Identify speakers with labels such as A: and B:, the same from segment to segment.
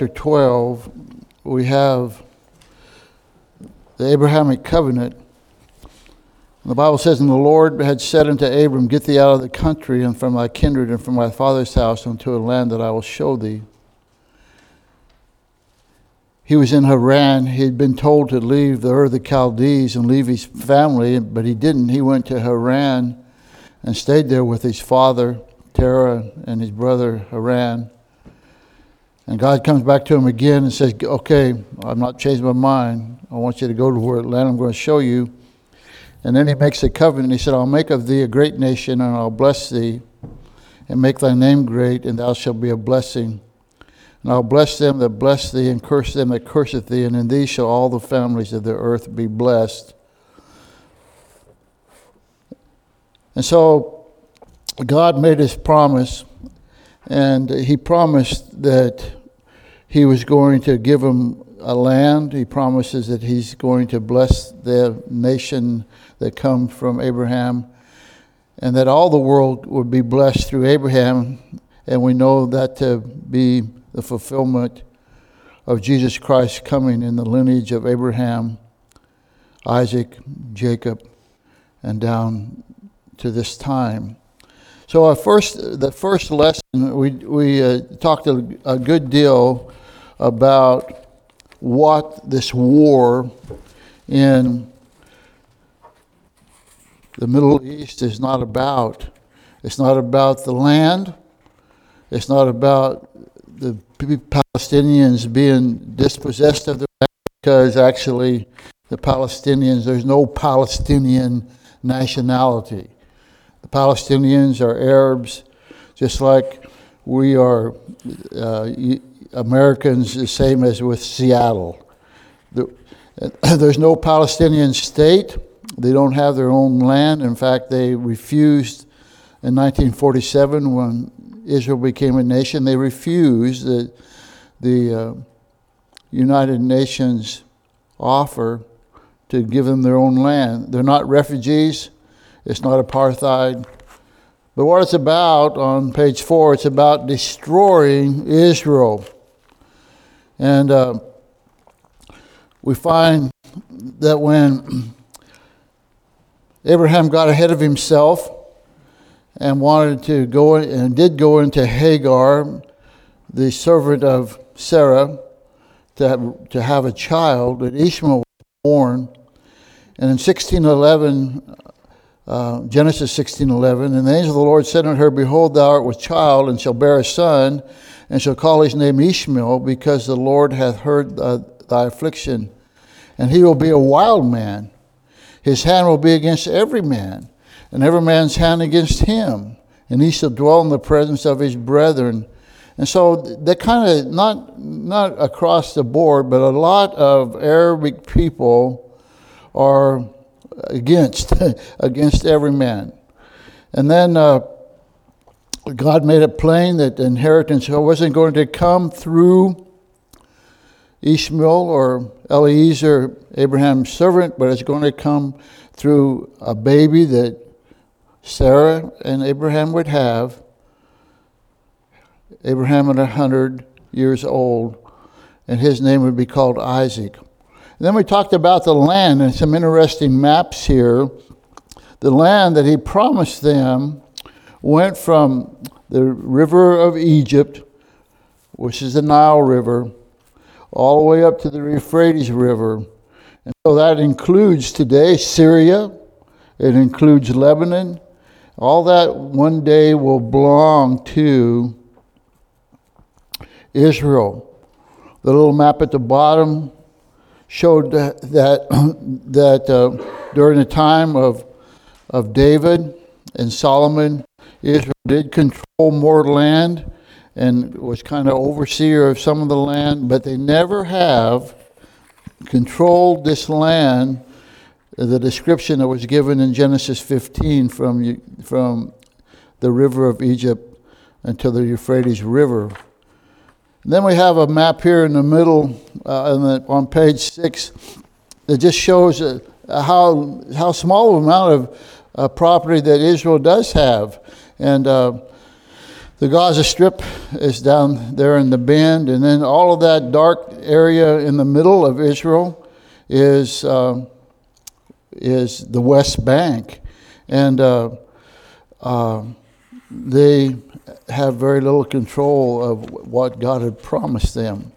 A: chapter 12, we have the Abrahamic covenant. The Bible says, And the Lord had said unto Abram, Get thee out of the country and from thy kindred and from thy father's house unto a land that I will show thee. He was in Haran. He had been told to leave the Ur of the Chaldees and leave his family, but he didn't. He went to Haran and stayed there with his father, Terah, and his brother, Haran. And God comes back to him again and says, Okay, I'm not changing my mind. I want you to go to where land I'm going to show you. And then he makes a covenant. He said, I'll make of thee a great nation, and I'll bless thee, and make thy name great, and thou shalt be a blessing. And I'll bless them that bless thee, and curse them that curseth thee, and in thee shall all the families of the earth be blessed. And so God made his promise, and he promised that he was going to give them a land. He promises that he's going to bless the nation that comes from Abraham, and that all the world would be blessed through Abraham. And we know that to be the fulfillment of Jesus Christ coming in the lineage of Abraham, Isaac, Jacob, and down to this time. So, our first, the first lesson, we, we uh, talked a, a good deal about what this war in the Middle East is not about. It's not about the land. It's not about the Palestinians being dispossessed of their land because actually the Palestinians, there's no Palestinian nationality. The Palestinians are Arabs, just like we are uh, Americans, the same as with Seattle. The, there's no Palestinian state. They don't have their own land. In fact, they refused in 1947 when Israel became a nation, they refused the, the uh, United Nations offer to give them their own land. They're not refugees, it's not apartheid. But what it's about on page four, it's about destroying Israel. And uh, we find that when Abraham got ahead of himself, and wanted to go and did go into Hagar, the servant of Sarah, to have, to have a child, and Ishmael was born. And in 1611, uh, Genesis 16:11, and the angel of the Lord said unto her, Behold, thou art with child, and shall bear a son, and shall call his name Ishmael, because the Lord hath heard thy affliction, and he will be a wild man. His hand will be against every man, and every man's hand against him, and he shall dwell in the presence of his brethren. And so they kind of not not across the board, but a lot of Arabic people are against against every man. And then uh, God made it plain that inheritance wasn't going to come through Ishmael or Eliezer, Abraham's servant, but it's going to come through a baby that Sarah and Abraham would have. Abraham at 100 years old, and his name would be called Isaac. And then we talked about the land and some interesting maps here. The land that he promised them went from the river of Egypt, which is the Nile River, all the way up to the Euphrates River. And so that includes today Syria, it includes Lebanon, all that one day will belong to Israel. The little map at the bottom showed that that uh, during the time of of David and Solomon, Israel did control more land and was kind of overseer of some of the land, but they never have controlled this land the description that was given in Genesis 15 from, from the river of Egypt until the Euphrates River. And then we have a map here in the middle uh, the, on page six that just shows uh, how, how small amount of uh, property that Israel does have. And uh, The Gaza Strip is down there in the bend, and then all of that dark area in the middle of Israel is, uh, is the West Bank. And uh, uh, they have very little control of what God had promised them.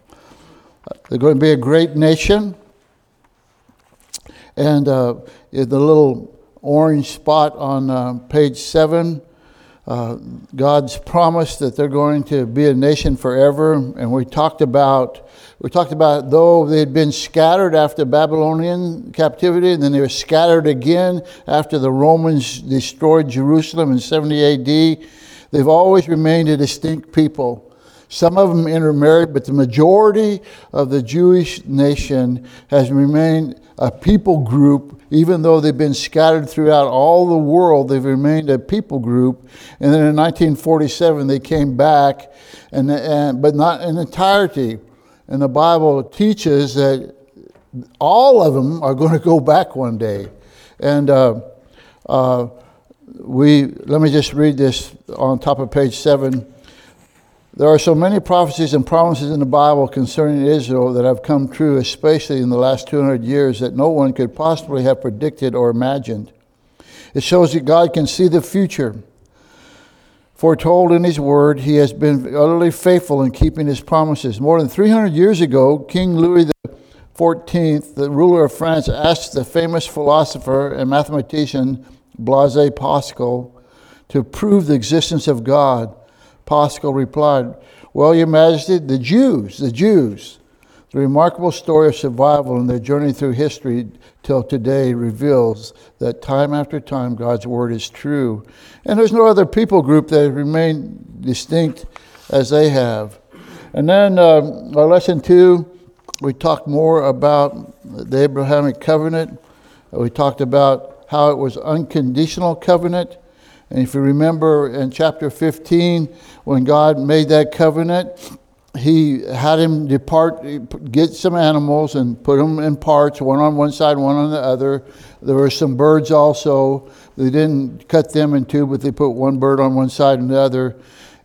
A: They're going to be a great nation. And uh, the little orange spot on uh, page seven uh, God's promise that they're going to be a nation forever, and we talked about we talked about though they had been scattered after Babylonian captivity, and then they were scattered again after the Romans destroyed Jerusalem in 70 A.D. They've always remained a distinct people. Some of them intermarried, but the majority of the Jewish nation has remained a people group even though they've been scattered throughout all the world, they've remained a people group. And then in 1947, they came back, and, and, but not in entirety. And the Bible teaches that all of them are going to go back one day. And uh, uh, we, let me just read this on top of page seven. There are so many prophecies and promises in the Bible concerning Israel that have come true, especially in the last 200 years, that no one could possibly have predicted or imagined. It shows that God can see the future. Foretold in His Word, He has been utterly faithful in keeping His promises. More than 300 years ago, King Louis XIV, the ruler of France, asked the famous philosopher and mathematician Blaise Pascal to prove the existence of God. Pascal replied, Well, Your Majesty, the Jews, the Jews. The remarkable story of survival and their journey through history till today reveals that time after time God's word is true. And there's no other people group that has remained distinct as they have. And then um, our lesson two, we talked more about the Abrahamic covenant. We talked about how it was unconditional covenant. And if you remember in chapter 15, when God made that covenant, he had him depart, get some animals and put them in parts, one on one side, one on the other. There were some birds also. They didn't cut them in two, but they put one bird on one side and the other.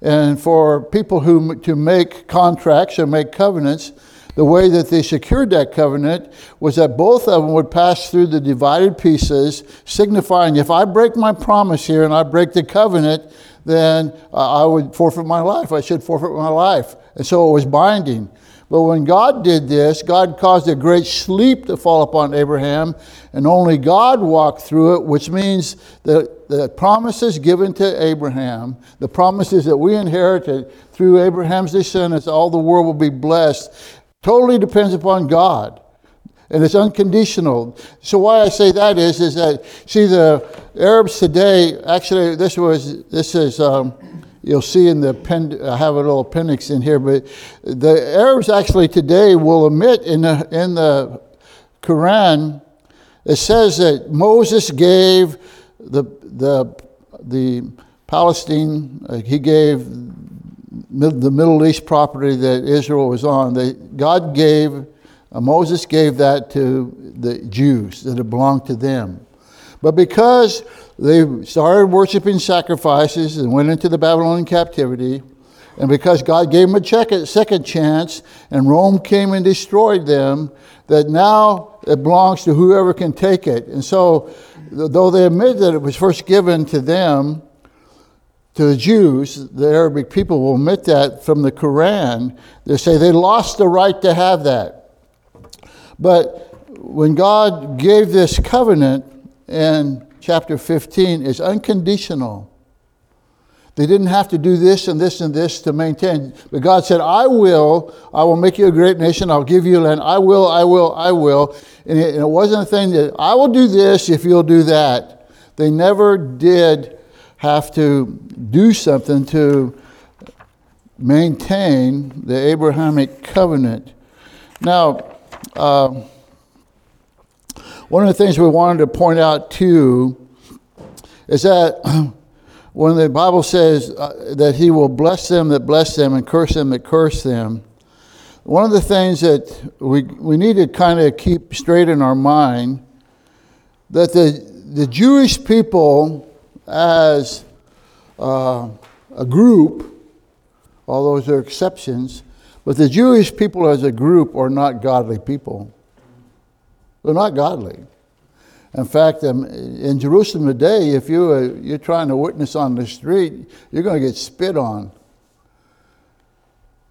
A: And for people who to make contracts or make covenants, the way that they secured that covenant was that both of them would pass through the divided pieces, signifying if I break my promise here and I break the covenant, then uh, I would forfeit my life. I should forfeit my life. And so it was binding. But when God did this, God caused a great sleep to fall upon Abraham, and only God walked through it, which means that the promises given to Abraham, the promises that we inherited through Abraham's descendants, all the world will be blessed, totally depends upon God and it's unconditional. So why I say that is, is that see the Arabs today. Actually, this was this is. Um, you'll see in the pen, I have a little appendix in here, but the Arabs actually today will admit in the in the Quran, it says that Moses gave the the the Palestine, uh, he gave the Middle East property that Israel was on. They, God gave uh, Moses gave that to the Jews, that it belonged to them. But because they started worshiping sacrifices and went into the Babylonian captivity, and because God gave them a second chance, and Rome came and destroyed them, that now it belongs to whoever can take it. And so, though they admit that it was first given to them, to the Jews, the Arabic people will admit that from the Quran. They say they lost the right to have that. But when God gave this covenant in chapter 15, it's unconditional. They didn't have to do this and this and this to maintain. But God said, I will, I will make you a great nation, I'll give you land, I will, I will, I will. And it, and it wasn't a thing that, I will do this if you'll do that. They never did have to do something to maintain the Abrahamic covenant. Now, um, one of the things we wanted to point out too is that when the Bible says uh, that He will bless them that bless them and curse them that curse them, one of the things that we, we need to kind of keep straight in our mind that the, the Jewish people as uh, a group although there are exceptions. But the Jewish people as a group are not godly people. They're not godly. In fact, um, in Jerusalem today, if you, uh, you're trying to witness on the street, you're going to get spit on.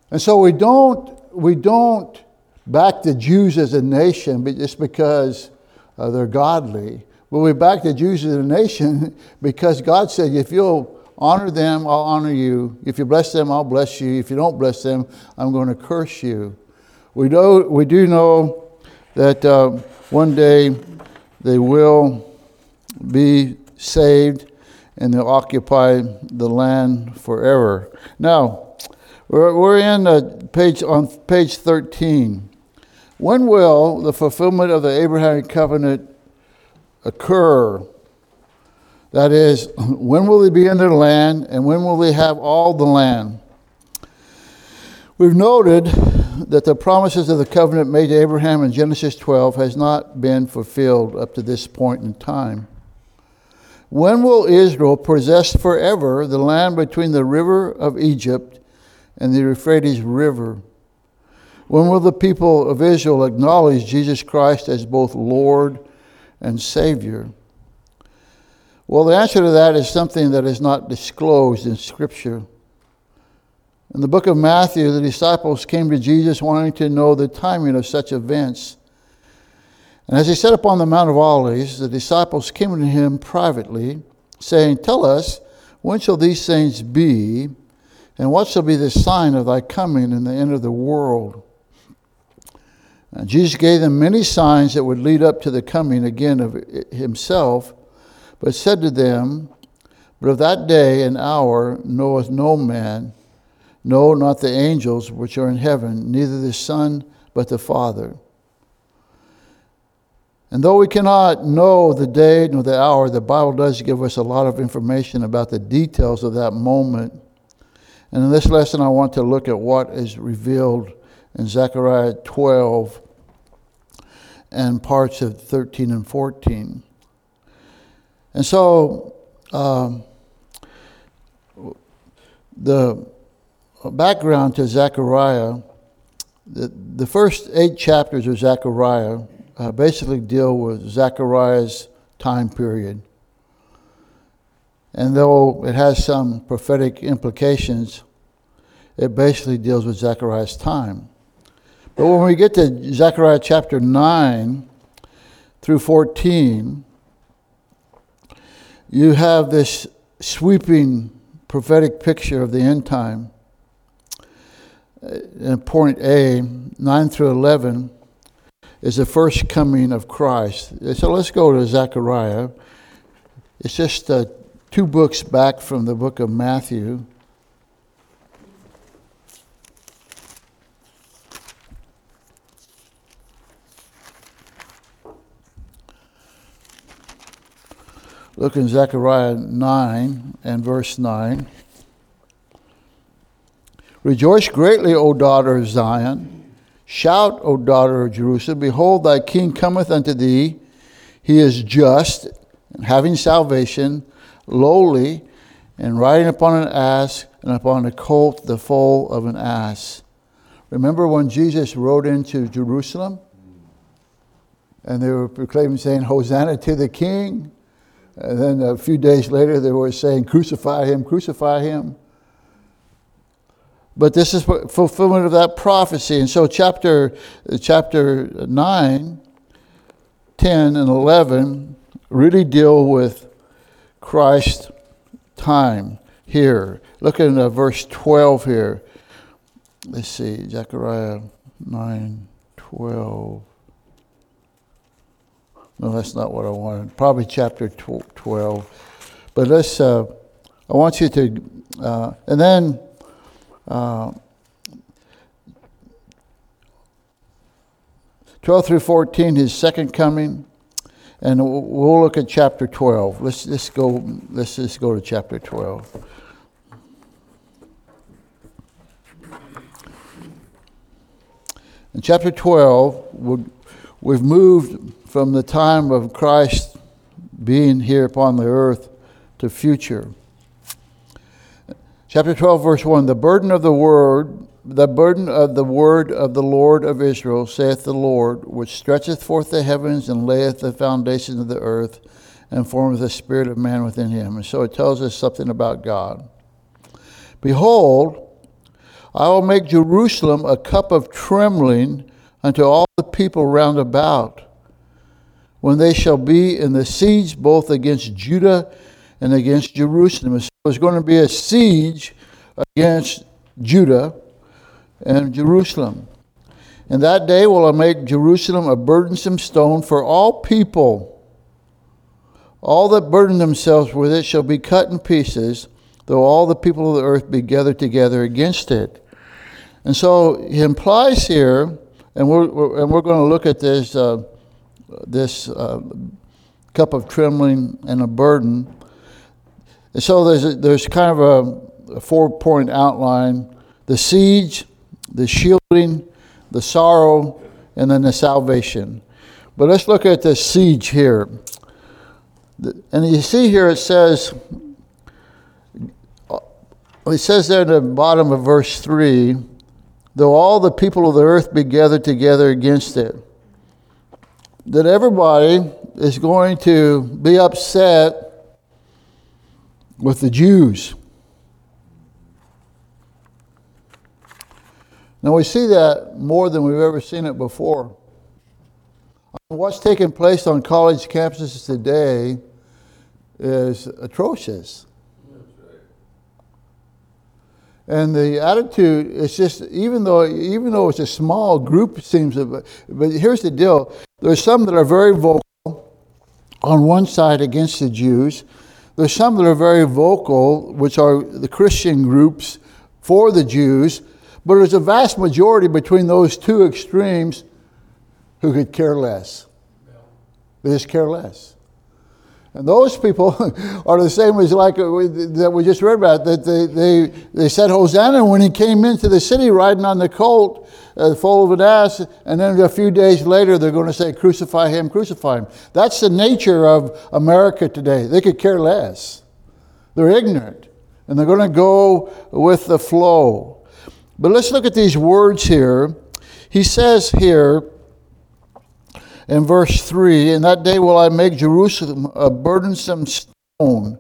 A: And so we don't, we don't back the Jews as a nation just because uh, they're godly. But we back the Jews as a nation because God said, if you'll honor them, I'll honor you. If you bless them, I'll bless you. If you don't bless them, I'm going to curse you. We, know, we do know that uh, one day they will be saved and they'll occupy the land forever. Now, we're, we're in a page on page 13. When will the fulfillment of the Abrahamic covenant occur? That is, when will they be in their land and when will they have all the land? We've noted that the promises of the covenant made to Abraham in Genesis 12 has not been fulfilled up to this point in time. When will Israel possess forever the land between the river of Egypt and the Euphrates River? When will the people of Israel acknowledge Jesus Christ as both Lord and Savior? Well, the answer to that is something that is not disclosed in Scripture. In the book of Matthew, the disciples came to Jesus wanting to know the timing of such events. And as he sat upon the Mount of Olives, the disciples came to him privately, saying, Tell us, when shall these things be, and what shall be the sign of thy coming and the end of the world? And Jesus gave them many signs that would lead up to the coming again of himself, but said to them, But of that day and hour knoweth no man, no, not the angels which are in heaven, neither the Son, but the Father. And though we cannot know the day nor the hour, the Bible does give us a lot of information about the details of that moment. And in this lesson, I want to look at what is revealed in Zechariah 12 and parts of 13 and 14. And so, um, the background to Zechariah, the, the first eight chapters of Zechariah uh, basically deal with Zechariah's time period. And though it has some prophetic implications, it basically deals with Zechariah's time. But when we get to Zechariah chapter 9 through 14, you have this sweeping prophetic picture of the end time. Uh, point A, 9 through 11, is the first coming of Christ. So let's go to Zechariah. It's just uh, two books back from the book of Matthew. Look in Zechariah 9 and verse 9. Rejoice greatly, O daughter of Zion. Shout, O daughter of Jerusalem. Behold, thy king cometh unto thee. He is just, and having salvation, lowly, and riding upon an ass, and upon a colt, the foal of an ass. Remember when Jesus rode into Jerusalem? And they were proclaiming, saying, Hosanna to the king. And then a few days later, they were saying, Crucify him, crucify him. But this is fulfillment of that prophecy. And so, chapter, chapter 9, 10, and 11 really deal with Christ's time here. Look at uh, verse 12 here. Let's see, Zechariah 9, 12. No, that's not what I wanted. Probably chapter 12. But let's, uh, I want you to, uh, and then uh, 12 through 14, his second coming. And we'll look at chapter 12. Let's, let's, go, let's just go to chapter 12. In chapter 12, we've moved from the time of Christ being here upon the earth to future. Chapter 12, verse 1 The burden of the word, the burden of the word of the Lord of Israel, saith the Lord, which stretcheth forth the heavens and layeth the foundations of the earth and formeth the spirit of man within him. And so it tells us something about God. Behold, I will make Jerusalem a cup of trembling unto all the people round about, when they shall be in the siege both against Judah and against Jerusalem. So there's going to be a siege against Judah and Jerusalem. And that day will I make Jerusalem a burdensome stone for all people. All that burden themselves with it shall be cut in pieces, though all the people of the earth be gathered together against it. And so he implies here, and we're, we're and we're going to look at this, uh, this uh, cup of trembling and a burden. And so there's, a, there's kind of a, a four point outline the siege, the shielding, the sorrow, and then the salvation. But let's look at the siege here. And you see here it says, it says there at the bottom of verse 3 though all the people of the earth be gathered together against it. That everybody is going to be upset with the Jews. Now we see that more than we've ever seen it before. What's taking place on college campuses today is atrocious. And the attitude is just even though even though it's a small group, seems. But here's the deal: there's some that are very vocal on one side against the Jews. There's some that are very vocal, which are the Christian groups for the Jews. But there's a vast majority between those two extremes who could care less. They just care less. And those people are the same as like uh, that we just read about, that they, they, they said Hosanna when he came into the city riding on the colt, uh, full of an ass, and then a few days later they're going to say, crucify him, crucify him. That's the nature of America today. They could care less. They're ignorant, and they're going to go with the flow. But let's look at these words here. He says here, in verse 3 In that day will I make Jerusalem a burdensome stone,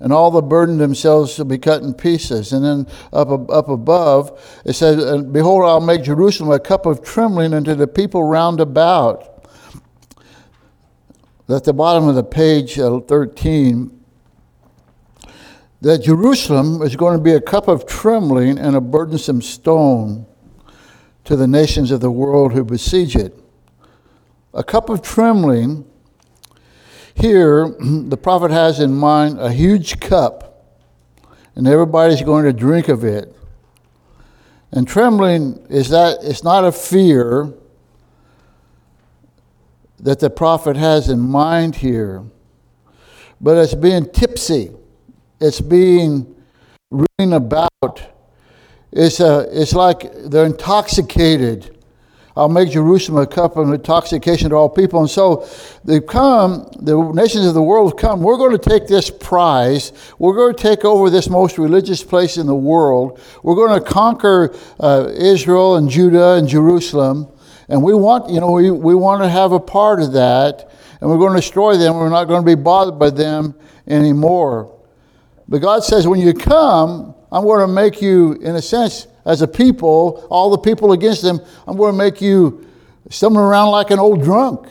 A: and all the burden themselves shall be cut in pieces. And then up, up above, it says, And Behold, I'll make Jerusalem a cup of trembling unto the people round about. At the bottom of the page uh, 13, that Jerusalem is going to be a cup of trembling and a burdensome stone to the nations of the world who besiege it a cup of trembling, here the prophet has in mind a huge cup, and everybody's going to drink of it. And trembling is that it's not a fear that the prophet has in mind here, but it's being tipsy, it's being reading about. It's, a, it's like they're intoxicated I'll make Jerusalem a cup of intoxication to all people. And so they've come, the nations of the world have come. We're going to take this prize. We're going to take over this most religious place in the world. We're going to conquer uh, Israel and Judah and Jerusalem. And we want, you know, we, we want to have a part of that. And we're going to destroy them. We're not going to be bothered by them anymore. But God says, when you come, I'm going to make you, in a sense, as a people, all the people against them, I'm going to make you stumbling around like an old drunk.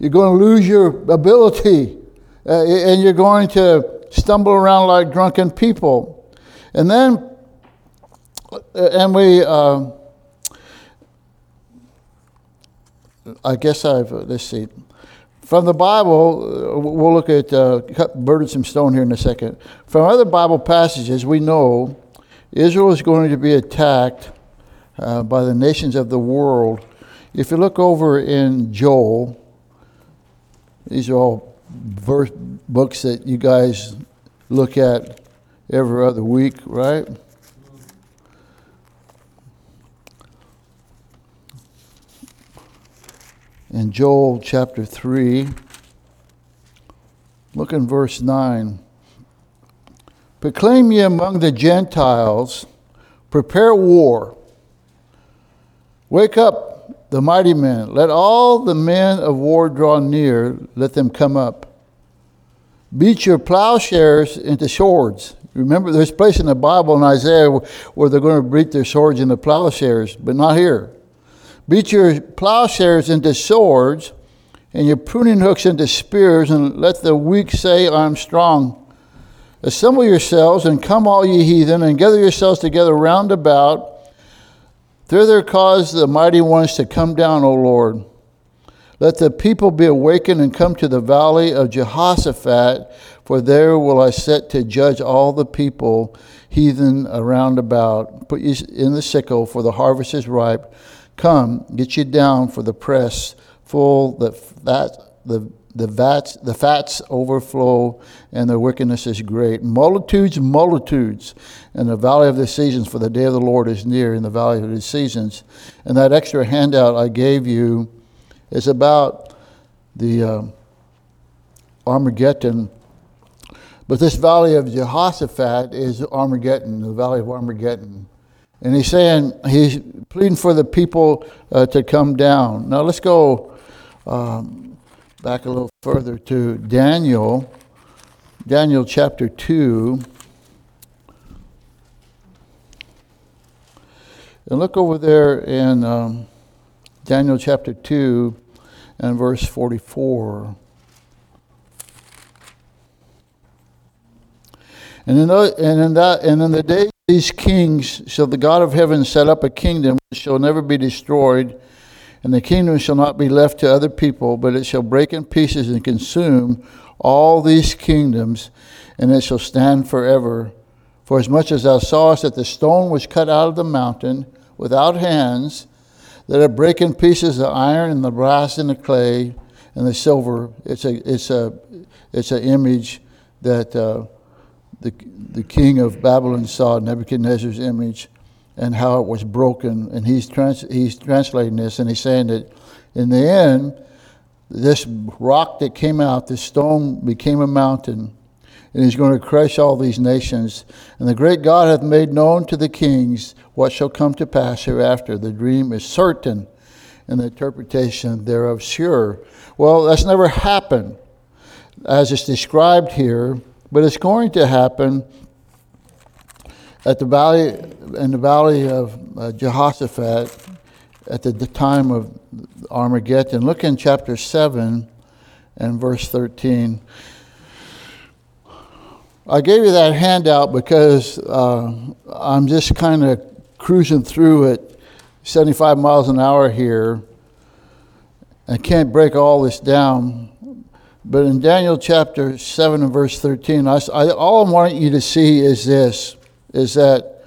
A: You're going to lose your ability, uh, and you're going to stumble around like drunken people. And then, uh, and we, uh, I guess I've, uh, let's see. From the Bible, uh, we'll look at uh, burdensome stone here in a second. From other Bible passages, we know Israel is going to be attacked uh, by the nations of the world. If you look over in Joel, these are all verse books that you guys look at every other week, right? In Joel chapter 3, look in verse 9. Proclaim ye among the Gentiles, prepare war. Wake up the mighty men. Let all the men of war draw near. Let them come up. Beat your plowshares into swords. Remember, there's a place in the Bible in Isaiah where they're going to beat their swords into plowshares, but not here. Beat your plowshares into swords and your pruning hooks into spears, and let the weak say, I'm strong. Assemble yourselves and come, all ye heathen, and gather yourselves together round about. Thither cause the mighty ones to come down, O Lord. Let the people be awakened and come to the valley of Jehoshaphat, for there will I set to judge all the people, heathen around about. Put you in the sickle, for the harvest is ripe. Come, get you down for the press, full that that the the vats the fats overflow and their wickedness is great. Multitudes multitudes. In the valley of decision for the day of the lord is near in the valley of decision. And that extra handout i gave you is about the uh, armageddon. But this valley of jehoshaphat is armageddon the valley of armageddon. And he's saying he's pleading for the people uh, to come down. Now let's go um, back a little further to Daniel, Daniel chapter 2. And look over there in um, Daniel chapter 2 and verse 44. And in, the, and in that and in the days these kings shall the God of heaven set up a kingdom which shall never be destroyed and the kingdom shall not be left to other people, but it shall break in pieces and consume all these kingdoms, and it shall stand forever. For as much as thou sawest that the stone was cut out of the mountain without hands, that it break in pieces the iron and the brass and the clay and the silver. It's a it's a it's an image that uh, the the king of Babylon saw Nebuchadnezzar's image and how it was broken. And he's, trans- he's translating this and he's saying that in the end, this rock that came out, this stone became a mountain, and he's going to crush all these nations. And the great God hath made known to the kings what shall come to pass hereafter. The dream is certain, and the interpretation thereof sure. Well, that's never happened as it's described here, but it's going to happen at the valley, in the valley of uh, Jehoshaphat, at the, the time of Armageddon, look in chapter 7 and verse 13. I gave you that handout because uh, I'm just kind of cruising through at 75 miles an hour here. I can't break all this down. But in Daniel chapter 7 and verse 13, I, I, all I want you to see is this is that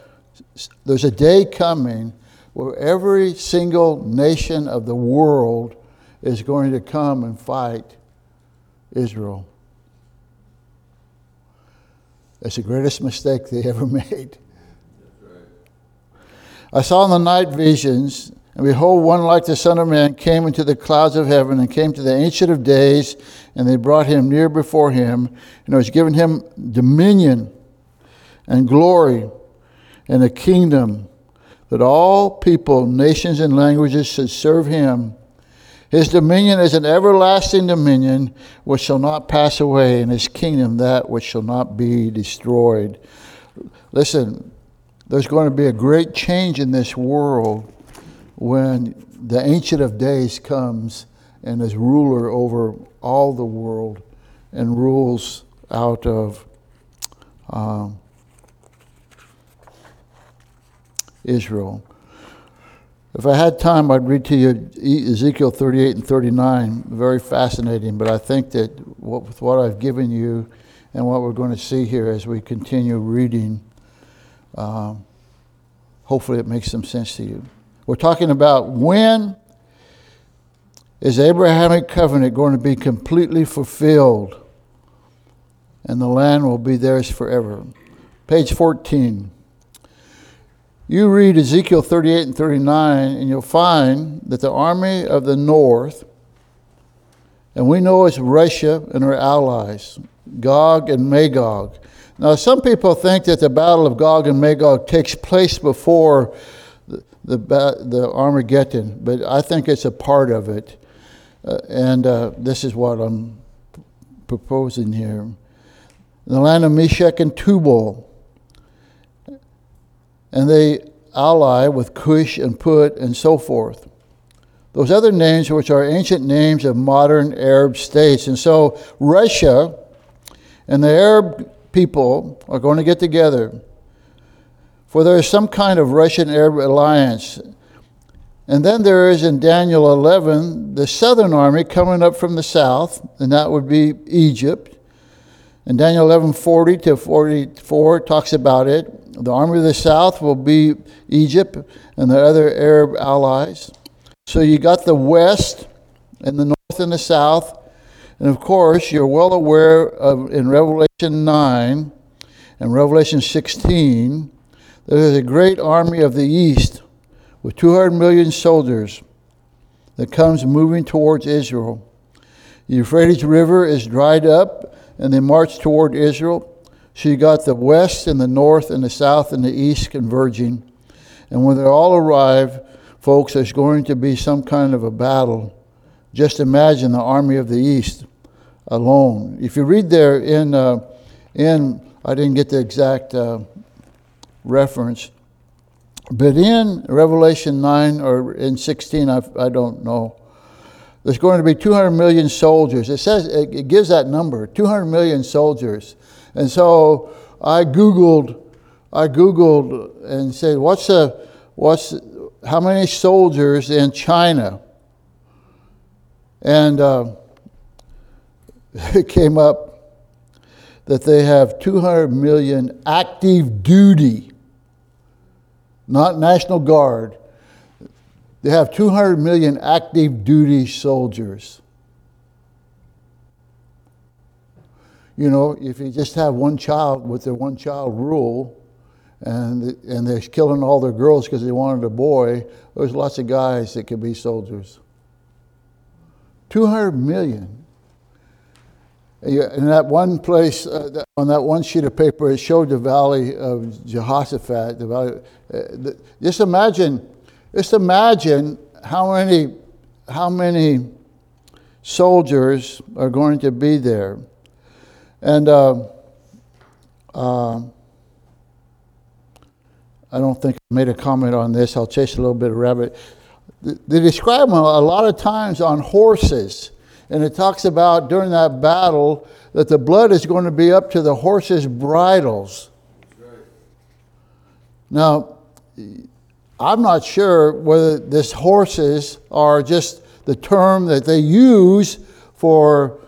A: there's a day coming where every single nation of the world is going to come and fight Israel. It's the greatest mistake they ever made. I saw in the night visions, and behold, one like the Son of Man came into the clouds of heaven and came to the Ancient of Days, and they brought him near before him, and it was given him dominion and glory and a kingdom that all people, nations, and languages should serve him. His dominion is an everlasting dominion which shall not pass away, and his kingdom that which shall not be destroyed. Listen, there's going to be a great change in this world when the Ancient of Days comes and is ruler over all the world and rules out of um, Israel. If I had time, I'd read to you Ezekiel 38 and 39. Very fascinating, but I think that what, with what I've given you and what we're going to see here as we continue reading, um, hopefully it makes some sense to you. We're talking about when is Abrahamic covenant going to be completely fulfilled and the land will be theirs forever. Page 14. You read Ezekiel 38 and 39, and you'll find that the army of the north, and we know it's Russia and her allies, Gog and Magog, Now, some people think that the Battle of Gog and Magog takes place before the, the, the Armageddon, but I think it's a part of it. Uh, and uh, this is what I'm proposing here. The land of Meshech and Tubal, and they ally with Cush and Put and so forth. Those other names, which are ancient names of modern Arab states. And so Russia and the Arab people are going to get together. For there is some kind of Russian Arab alliance. And then there is in Daniel 11 the southern army coming up from the south, and that would be Egypt. And Daniel 11 40 to 44 talks about it. The army of the south will be Egypt and the other Arab allies. So you got the west and the north and the south. And of course, you're well aware of in Revelation 9 and Revelation 16, there is a great army of the east with 200 million soldiers that comes moving towards Israel. The Euphrates River is dried up and they march toward Israel. You got the west and the north and the south and the east converging. And when they all arrive, folks, there's going to be some kind of a battle. Just imagine the army of the east alone. If you read there in, uh, in I didn't get the exact uh, reference, but in Revelation 9 or in 16, I, I don't know, there's going to be 200 million soldiers. It says, it gives that number, 200 million soldiers. And so I Googled, I Googled and said, what's the, what's, how many soldiers in China? And uh, it came up that they have 200 million active duty, not National Guard. They have 200 million active duty soldiers. You know, if you just have one child with the one child rule, and and they're killing all their girls because they wanted a boy, there's lots of guys that could be soldiers. 200 million. In that one place, uh, on that one sheet of paper, it showed the valley of Jehoshaphat. The valley, uh, the, just imagine, just imagine how many, how many soldiers are going to be there. And uh, uh, I don't think I made a comment on this. I'll chase a little bit of rabbit. They describe them a lot of times on horses. And it talks about during that battle that the blood is going to be up to the horses' bridles. Now, I'm not sure whether this horses are just the term that they use for,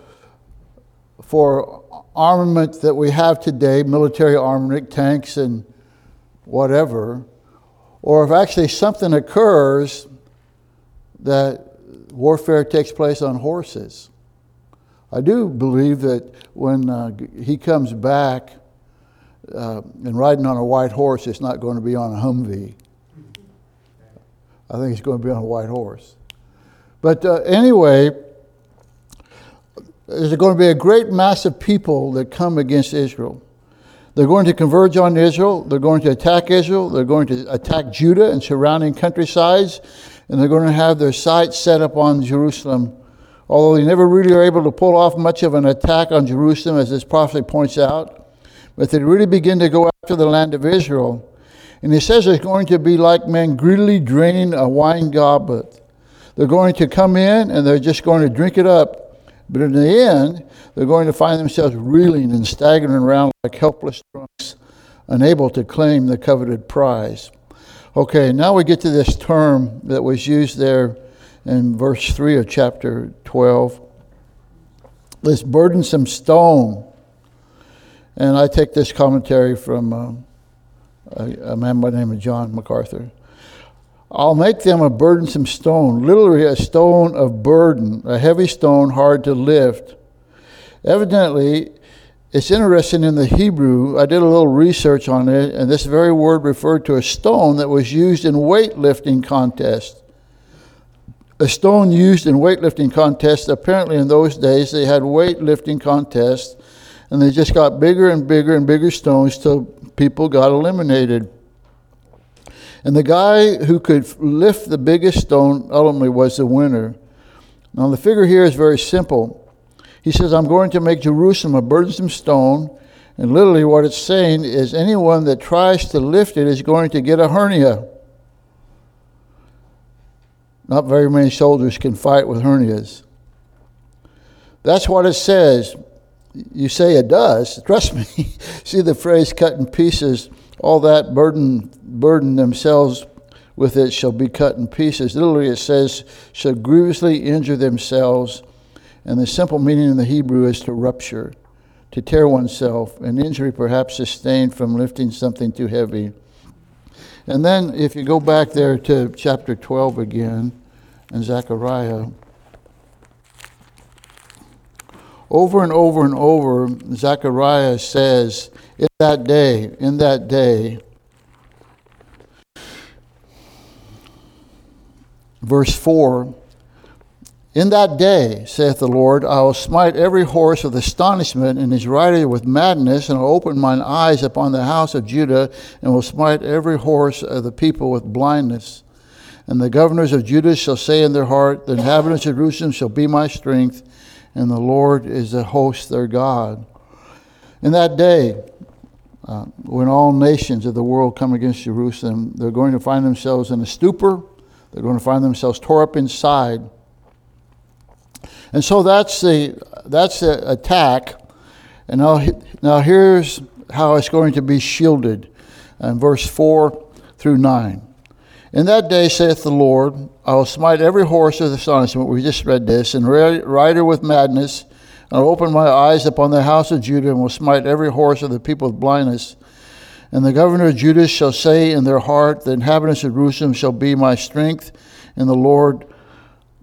A: for armament that we have today, military armament, tanks and whatever, or if actually something occurs that warfare takes place on horses. I do believe that when uh, he comes back uh, and riding on a white horse, it's not going to be on a Humvee. I think he's going to be on a white horse. But uh, anyway, there's going to be a great mass of people that come against Israel. They're going to converge on Israel. They're going to attack Israel. They're going to attack Judah and surrounding countrysides. And they're going to have their sights set up on Jerusalem. Although they never really are able to pull off much of an attack on Jerusalem, as this prophecy points out. But they really begin to go after the land of Israel. And he says it's going to be like men greedily draining a wine goblet. They're going to come in and they're just going to drink it up but in the end, they're going to find themselves reeling and staggering around like helpless drunks, unable to claim the coveted prize. Okay, now we get to this term that was used there in verse 3 of chapter 12 this burdensome stone. And I take this commentary from uh, a, a man by the name of John MacArthur. I'll make them a burdensome stone, literally a stone of burden, a heavy stone hard to lift. Evidently, it's interesting in the Hebrew. I did a little research on it, and this very word referred to a stone that was used in weightlifting contests. A stone used in weightlifting contests, apparently in those days, they had weightlifting contests, and they just got bigger and bigger and bigger stones till people got eliminated. And the guy who could lift the biggest stone ultimately was the winner. Now, the figure here is very simple. He says, I'm going to make Jerusalem a burdensome stone. And literally, what it's saying is anyone that tries to lift it is going to get a hernia. Not very many soldiers can fight with hernias. That's what it says. You say it does. Trust me. See the phrase cut in pieces. All that burden, burden themselves with it shall be cut in pieces. Literally, it says, shall grievously injure themselves. And the simple meaning in the Hebrew is to rupture, to tear oneself, an injury perhaps sustained from lifting something too heavy. And then, if you go back there to chapter 12 again, and Zechariah, over and over and over, Zechariah says, In that day, in that day, verse 4 In that day, saith the Lord, I will smite every horse with astonishment and his rider with madness, and will open mine eyes upon the house of Judah, and will smite every horse of the people with blindness. And the governors of Judah shall say in their heart, The inhabitants of Jerusalem shall be my strength and the Lord is the host their God. In that day, uh, when all nations of the world come against Jerusalem, they're going to find themselves in a stupor. They're going to find themselves tore up inside. And so that's the, that's the attack. And now, now here's how it's going to be shielded. In verse 4 through 9. In that day, saith the Lord, I will smite every horse with astonishment. We just read this, and rider with madness. I will open my eyes upon the house of Judah, and will smite every horse of the people with blindness. And the governor of Judah shall say in their heart, The inhabitants of Jerusalem shall be my strength, and the Lord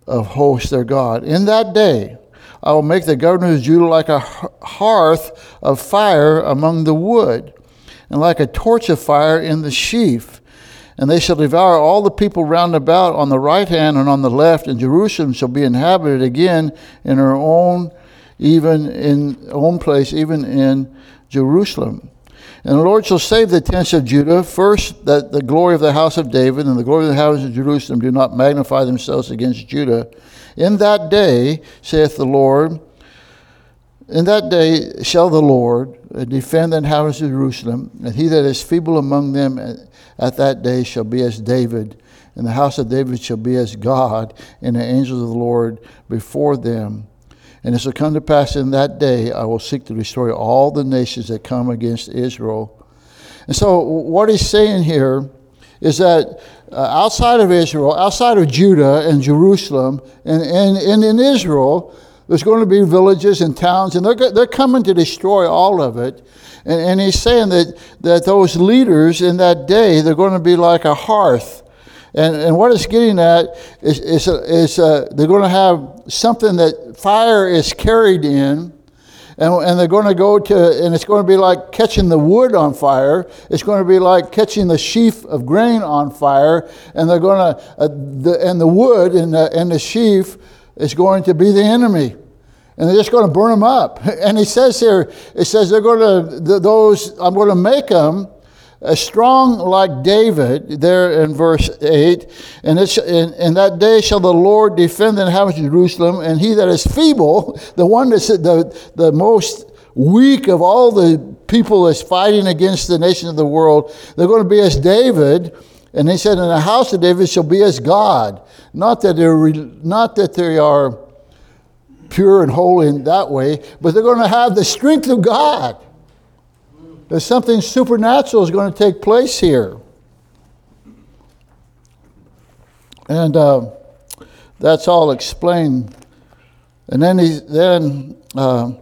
A: of hosts their God. In that day, I will make the governor of Judah like a hearth of fire among the wood, and like a torch of fire in the sheaf and they shall devour all the people round about on the right hand and on the left, and Jerusalem shall be inhabited again in her own, even in own place, even in Jerusalem. And the Lord shall save the tents of Judah, first that the glory of the house of David and the glory of the house of Jerusalem do not magnify themselves against Judah. In that day, saith the Lord, in that day shall the Lord defend the of Jerusalem, and he that is feeble among them at that day shall be as David, and the house of David shall be as God, and the angels of the Lord before them. And it shall come to pass in that day, I will seek to destroy all the nations that come against Israel. And so, what he's saying here is that uh, outside of Israel, outside of Judah and Jerusalem, and, and, and in Israel, there's going to be villages and towns, and they're, they're coming to destroy all of it. And, and he's saying that, that those leaders in that day, they're going to be like a hearth. And, and what it's getting at is, is, is uh, they're going to have something that fire is carried in, and, and they're going to go to, and it's going to be like catching the wood on fire. It's going to be like catching the sheaf of grain on fire, and they're going to, uh, the, and the wood and the, and the sheaf is going to be the enemy and they're just going to burn them up. And he says here, it says they're going to, those, I'm going to make them strong like David, there in verse 8. And it's, in, in that day shall the Lord defend the inhabitants of Jerusalem, and he that is feeble, the one that's the, the most weak of all the people that's fighting against the nations of the world, they're going to be as David. And he said, in the house of David shall be as God. Not that they're, not that they are pure and holy in that way, but they're going to have the strength of God. There's something supernatural is going to take place here. And uh, that's all explained. And then, he, then uh,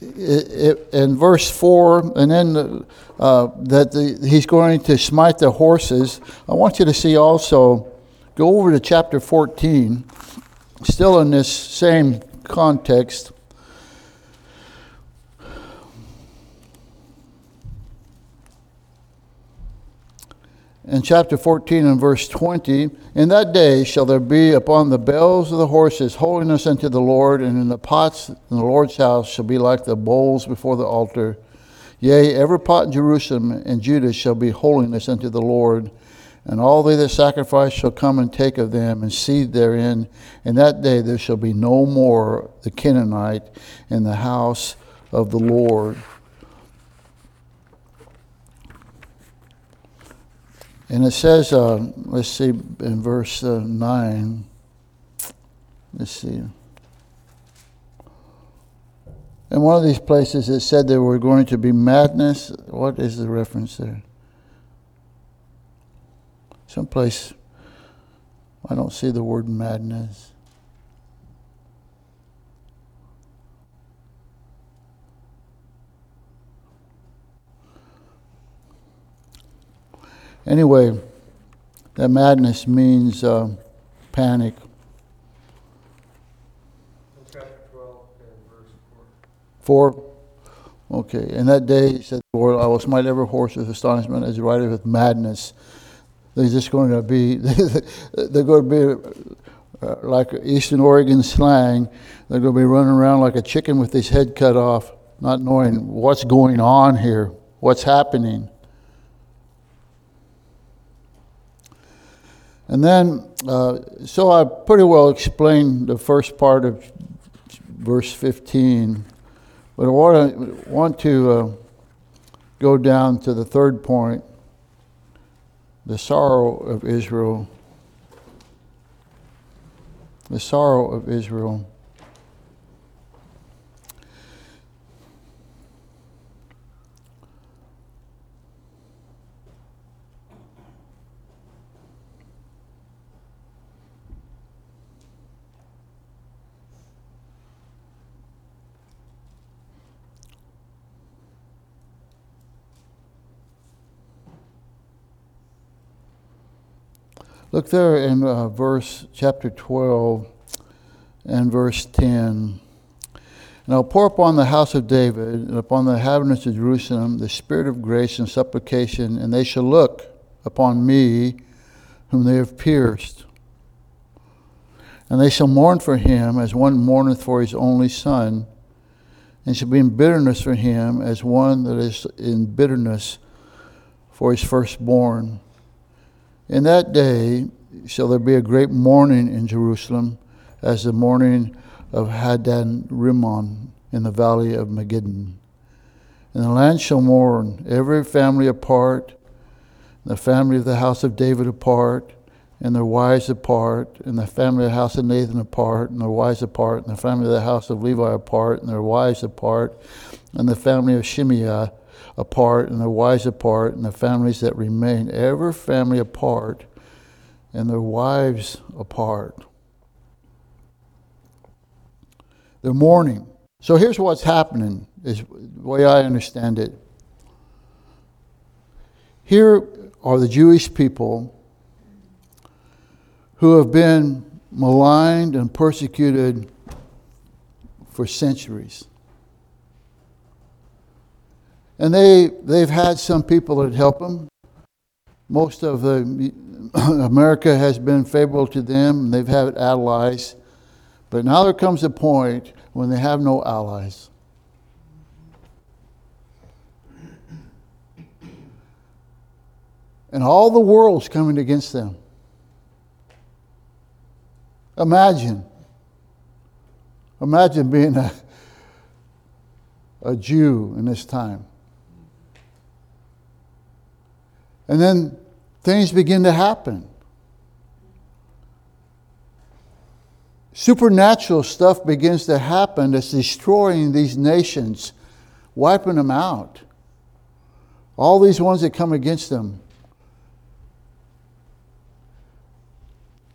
A: it, it, in verse 4, and then uh, that the, he's going to smite the horses. I want you to see also, go over to chapter 14 still in this same context, in chapter 14 and verse 20 In that day shall there be upon the bells of the horses holiness unto the Lord, and in the pots in the Lord's house shall be like the bowls before the altar. Yea, every pot in Jerusalem and Judah shall be holiness unto the Lord. And all they that sacrifice shall come and take of them and seed therein. In that day there shall be no more the Canaanite in the house of the Lord. And it says, uh, let's see, in verse uh, 9, let's see. In one of these places, it said there were going to be madness. What is the reference there? Someplace, I don't see the word madness. Anyway, that madness means uh, panic.
B: Chapter 12 verse 4.
A: 4. Okay. In that day, he said, Lord, I will smite every horse with astonishment as rideth with madness. They're just going to be, they're going to be uh, like Eastern Oregon slang. They're going to be running around like a chicken with his head cut off, not knowing what's going on here, what's happening. And then, uh, so I pretty well explained the first part of verse 15, but I want to, want to uh, go down to the third point the sorrow of Israel. The sorrow of Israel. Look there in uh, verse chapter 12 and verse 10. And I'll pour upon the house of David and upon the inhabitants of Jerusalem the spirit of grace and supplication, and they shall look upon me whom they have pierced. And they shall mourn for him as one mourneth for his only son, and shall be in bitterness for him as one that is in bitterness for his firstborn. In that day shall there be a great mourning in Jerusalem, as the mourning of Hadad Rimmon in the valley of Megiddon. And the land shall mourn, every family apart, the family of the house of David apart, and their wives apart, and the family of the house of Nathan apart, and their wives apart, and the family of the house of Levi apart, and their wives apart, and the family of Shimei apart and their wives apart and the families that remain, every family apart and their wives apart. They're mourning. So here's what's happening, is the way I understand it. Here are the Jewish people who have been maligned and persecuted for centuries. And they, they've had some people that help them. Most of the, America has been favorable to them, and they've had allies. But now there comes a point when they have no allies. And all the world's coming against them. Imagine. Imagine being a, a Jew in this time. And then things begin to happen. Supernatural stuff begins to happen that's destroying these nations, wiping them out. All these ones that come against them.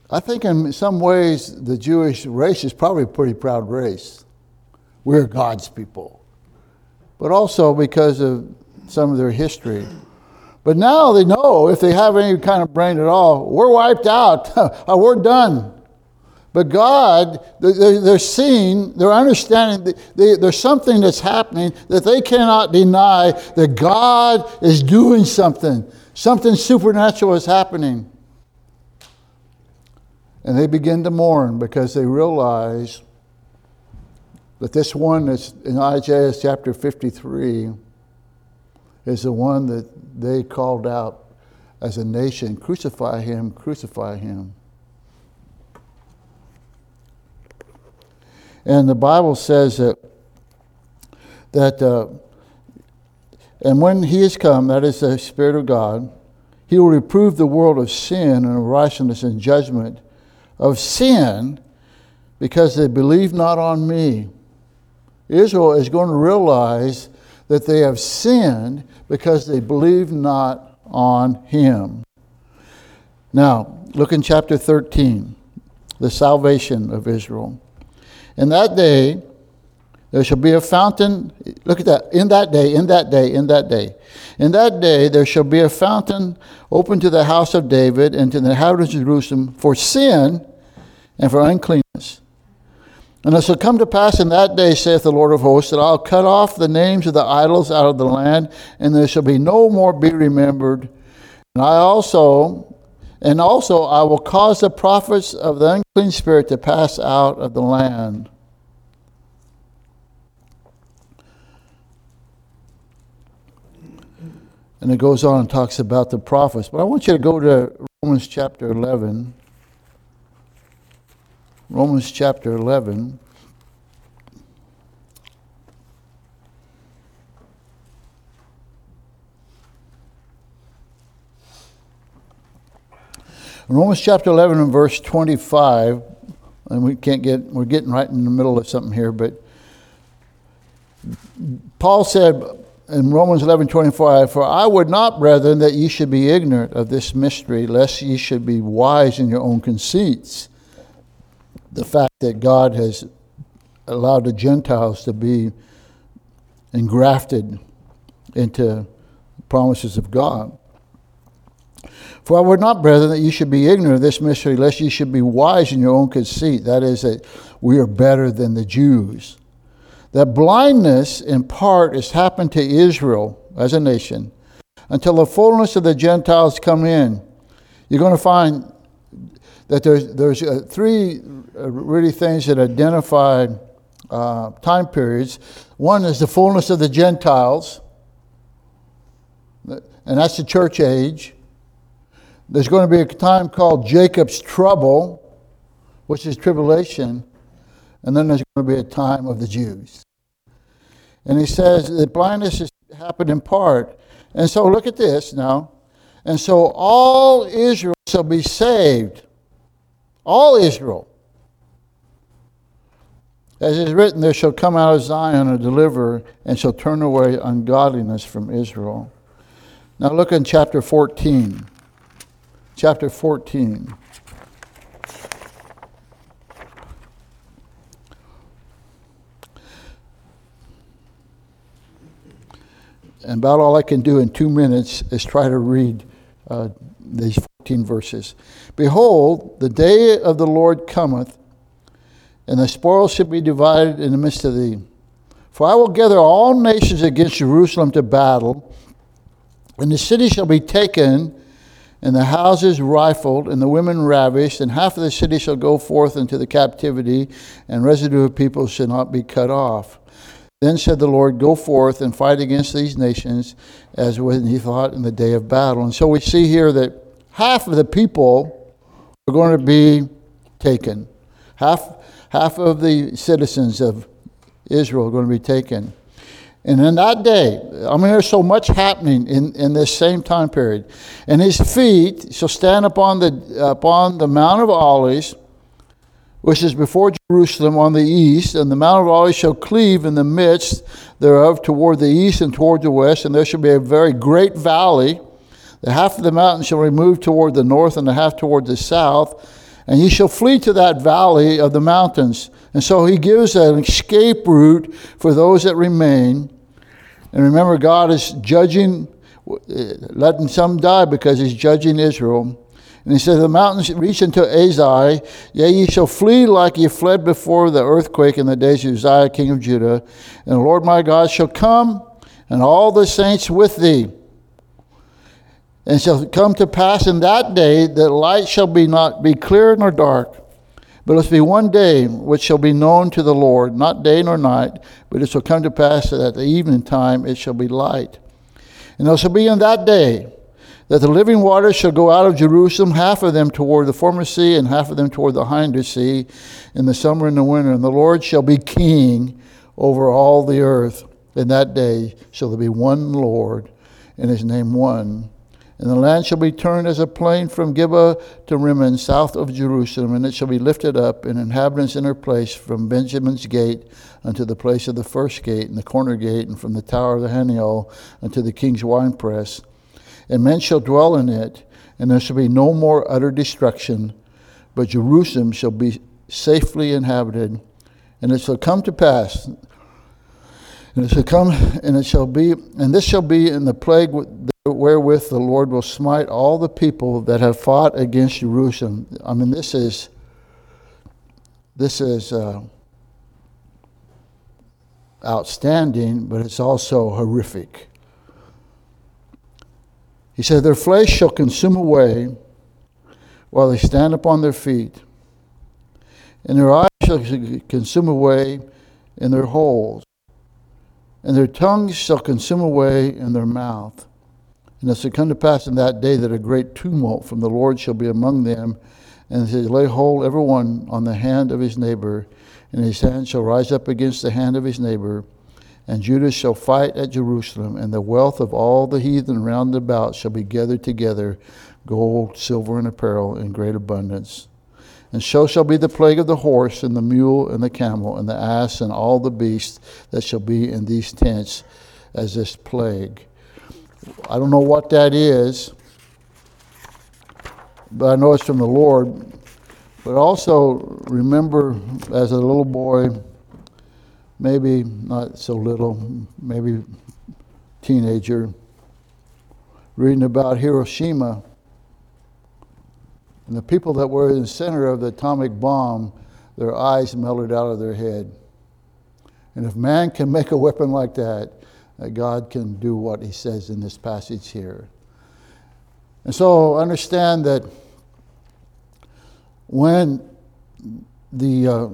A: I think in some ways the Jewish race is probably a pretty proud race. We're God's people. But also because of some of their history. But now they know if they have any kind of brain at all, we're wiped out. Uh, we're done. But God, they're seeing, they're understanding, there's something that's happening that they cannot deny that God is doing something. Something supernatural is happening. And they begin to mourn because they realize that this one that's in Isaiah chapter 53 is the one that they called out as a nation crucify him, crucify him. And the Bible says that, that uh, and when he is come, that is the Spirit of God, he will reprove the world of sin and of righteousness and judgment. Of sin, because they believe not on me. Israel is going to realize that they have sinned because they believe not on him. Now, look in chapter 13, the salvation of Israel. In that day, there shall be a fountain. Look at that. In that day, in that day, in that day. In that day, there shall be a fountain open to the house of David and to the inhabitants of Jerusalem for sin and for uncleanness. And it shall come to pass in that day, saith the Lord of hosts, that I'll cut off the names of the idols out of the land, and there shall be no more be remembered. And I also, and also I will cause the prophets of the unclean spirit to pass out of the land. And it goes on and talks about the prophets. But I want you to go to Romans chapter 11. Romans chapter 11. Romans chapter 11 and verse 25, and we can't get, we're getting right in the middle of something here, but Paul said in Romans 11 25, For I would not, brethren, that ye should be ignorant of this mystery, lest ye should be wise in your own conceits the fact that God has allowed the Gentiles to be engrafted into promises of God. For I would not, brethren, that you should be ignorant of this mystery, lest you should be wise in your own conceit. That is, that we are better than the Jews. That blindness, in part, has happened to Israel as a nation until the fullness of the Gentiles come in. You're going to find that there's, there's uh, three uh, really things that identify uh, time periods. One is the fullness of the Gentiles, and that's the church age. There's going to be a time called Jacob's trouble, which is tribulation, and then there's going to be a time of the Jews. And he says that blindness has happened in part. And so look at this now. And so all Israel shall be saved all Israel. As is written, there shall come out of Zion a deliverer, and shall turn away ungodliness from Israel. Now look in chapter 14. Chapter 14. And about all I can do in two minutes is try to read uh, these 14 verses. Behold, the day of the Lord cometh, and the spoil shall be divided in the midst of thee. For I will gather all nations against Jerusalem to battle, and the city shall be taken, and the houses rifled, and the women ravished, and half of the city shall go forth into the captivity, and residue of people shall not be cut off. Then said the Lord, Go forth and fight against these nations, as when he thought in the day of battle. And so we see here that half of the people are going to be taken. Half, half of the citizens of Israel are going to be taken. And in that day, I mean, there's so much happening in, in this same time period. And his feet shall stand upon the, upon the Mount of Olives, which is before Jerusalem on the east, and the Mount of Olives shall cleave in the midst thereof toward the east and toward the west, and there shall be a very great valley the half of the mountain shall remove toward the north, and the half toward the south, and ye shall flee to that valley of the mountains. And so he gives an escape route for those that remain. And remember, God is judging, uh, letting some die because he's judging Israel. And he says, The mountains reach unto Azal, yea, ye shall flee like ye fled before the earthquake in the days of Uzziah, king of Judah. And the Lord my God shall come, and all the saints with thee And shall come to pass in that day that light shall be not be clear nor dark, but it shall be one day which shall be known to the Lord, not day nor night, but it shall come to pass that at the evening time it shall be light. And it shall be in that day that the living waters shall go out of Jerusalem, half of them toward the former sea, and half of them toward the hinder sea, in the summer and the winter. And the Lord shall be king over all the earth. In that day shall there be one Lord, and his name one. And the land shall be turned as a plain from Gibeah to Rimmon, south of Jerusalem, and it shall be lifted up, and inhabitants in her place from Benjamin's gate unto the place of the first gate, and the corner gate, and from the tower of the Haniel unto the king's winepress. And men shall dwell in it, and there shall be no more utter destruction, but Jerusalem shall be safely inhabited. And it shall come to pass, and it shall come, and it shall be, and this shall be in the plague wherewith the Lord will smite all the people that have fought against Jerusalem. I mean, this is this is uh, outstanding, but it's also horrific. He said, Their flesh shall consume away while they stand upon their feet, and their eyes shall consume away in their holes, and their tongues shall consume away in their mouth. And it shall come to pass in that day that a great tumult from the Lord shall be among them, and they lay hold every one on the hand of his neighbor, and his hand shall rise up against the hand of his neighbor. And Judah shall fight at Jerusalem, and the wealth of all the heathen round about shall be gathered together gold, silver, and apparel in great abundance. And so shall be the plague of the horse, and the mule, and the camel, and the ass, and all the beasts that shall be in these tents as this plague. I don't know what that is, but I know it's from the Lord. But also remember as a little boy, maybe not so little, maybe teenager, reading about Hiroshima and the people that were in the center of the atomic bomb, their eyes melted out of their head. And if man can make a weapon like that, God can do what he says in this passage here. And so understand that when the uh,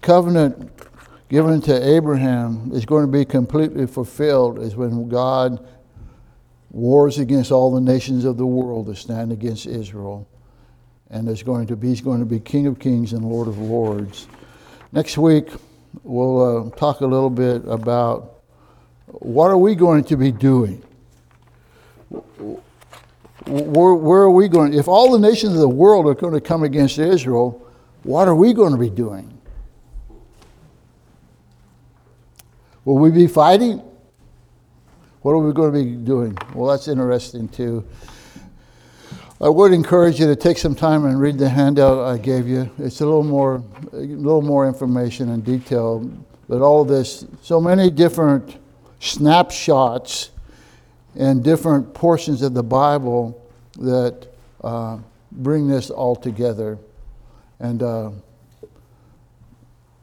A: covenant given to Abraham is going to be completely fulfilled is when God wars against all the nations of the world to stand against Israel. And there's going to be, he's going to be King of Kings and Lord of Lords. Next week, we'll uh, talk a little bit about what are we going to be doing? Where, where are we going? If all the nations of the world are going to come against Israel, what are we going to be doing? Will we be fighting? What are we going to be doing? Well, that's interesting too. I would encourage you to take some time and read the handout I gave you. It's a little more, a little more information and detail, but all this, so many different snapshots and different portions of the Bible that uh, bring this all together. And uh,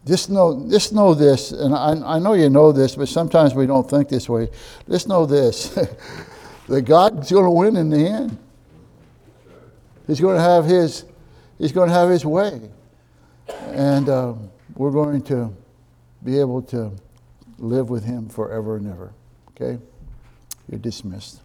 A: just know, just know this, and I, I know you know this, but sometimes we don't think this way. Just know this that God's going to win in the end. He's going to have his, he's going to have his way. And uh, we're going to be able to live with him forever and ever. Okay? You're dismissed.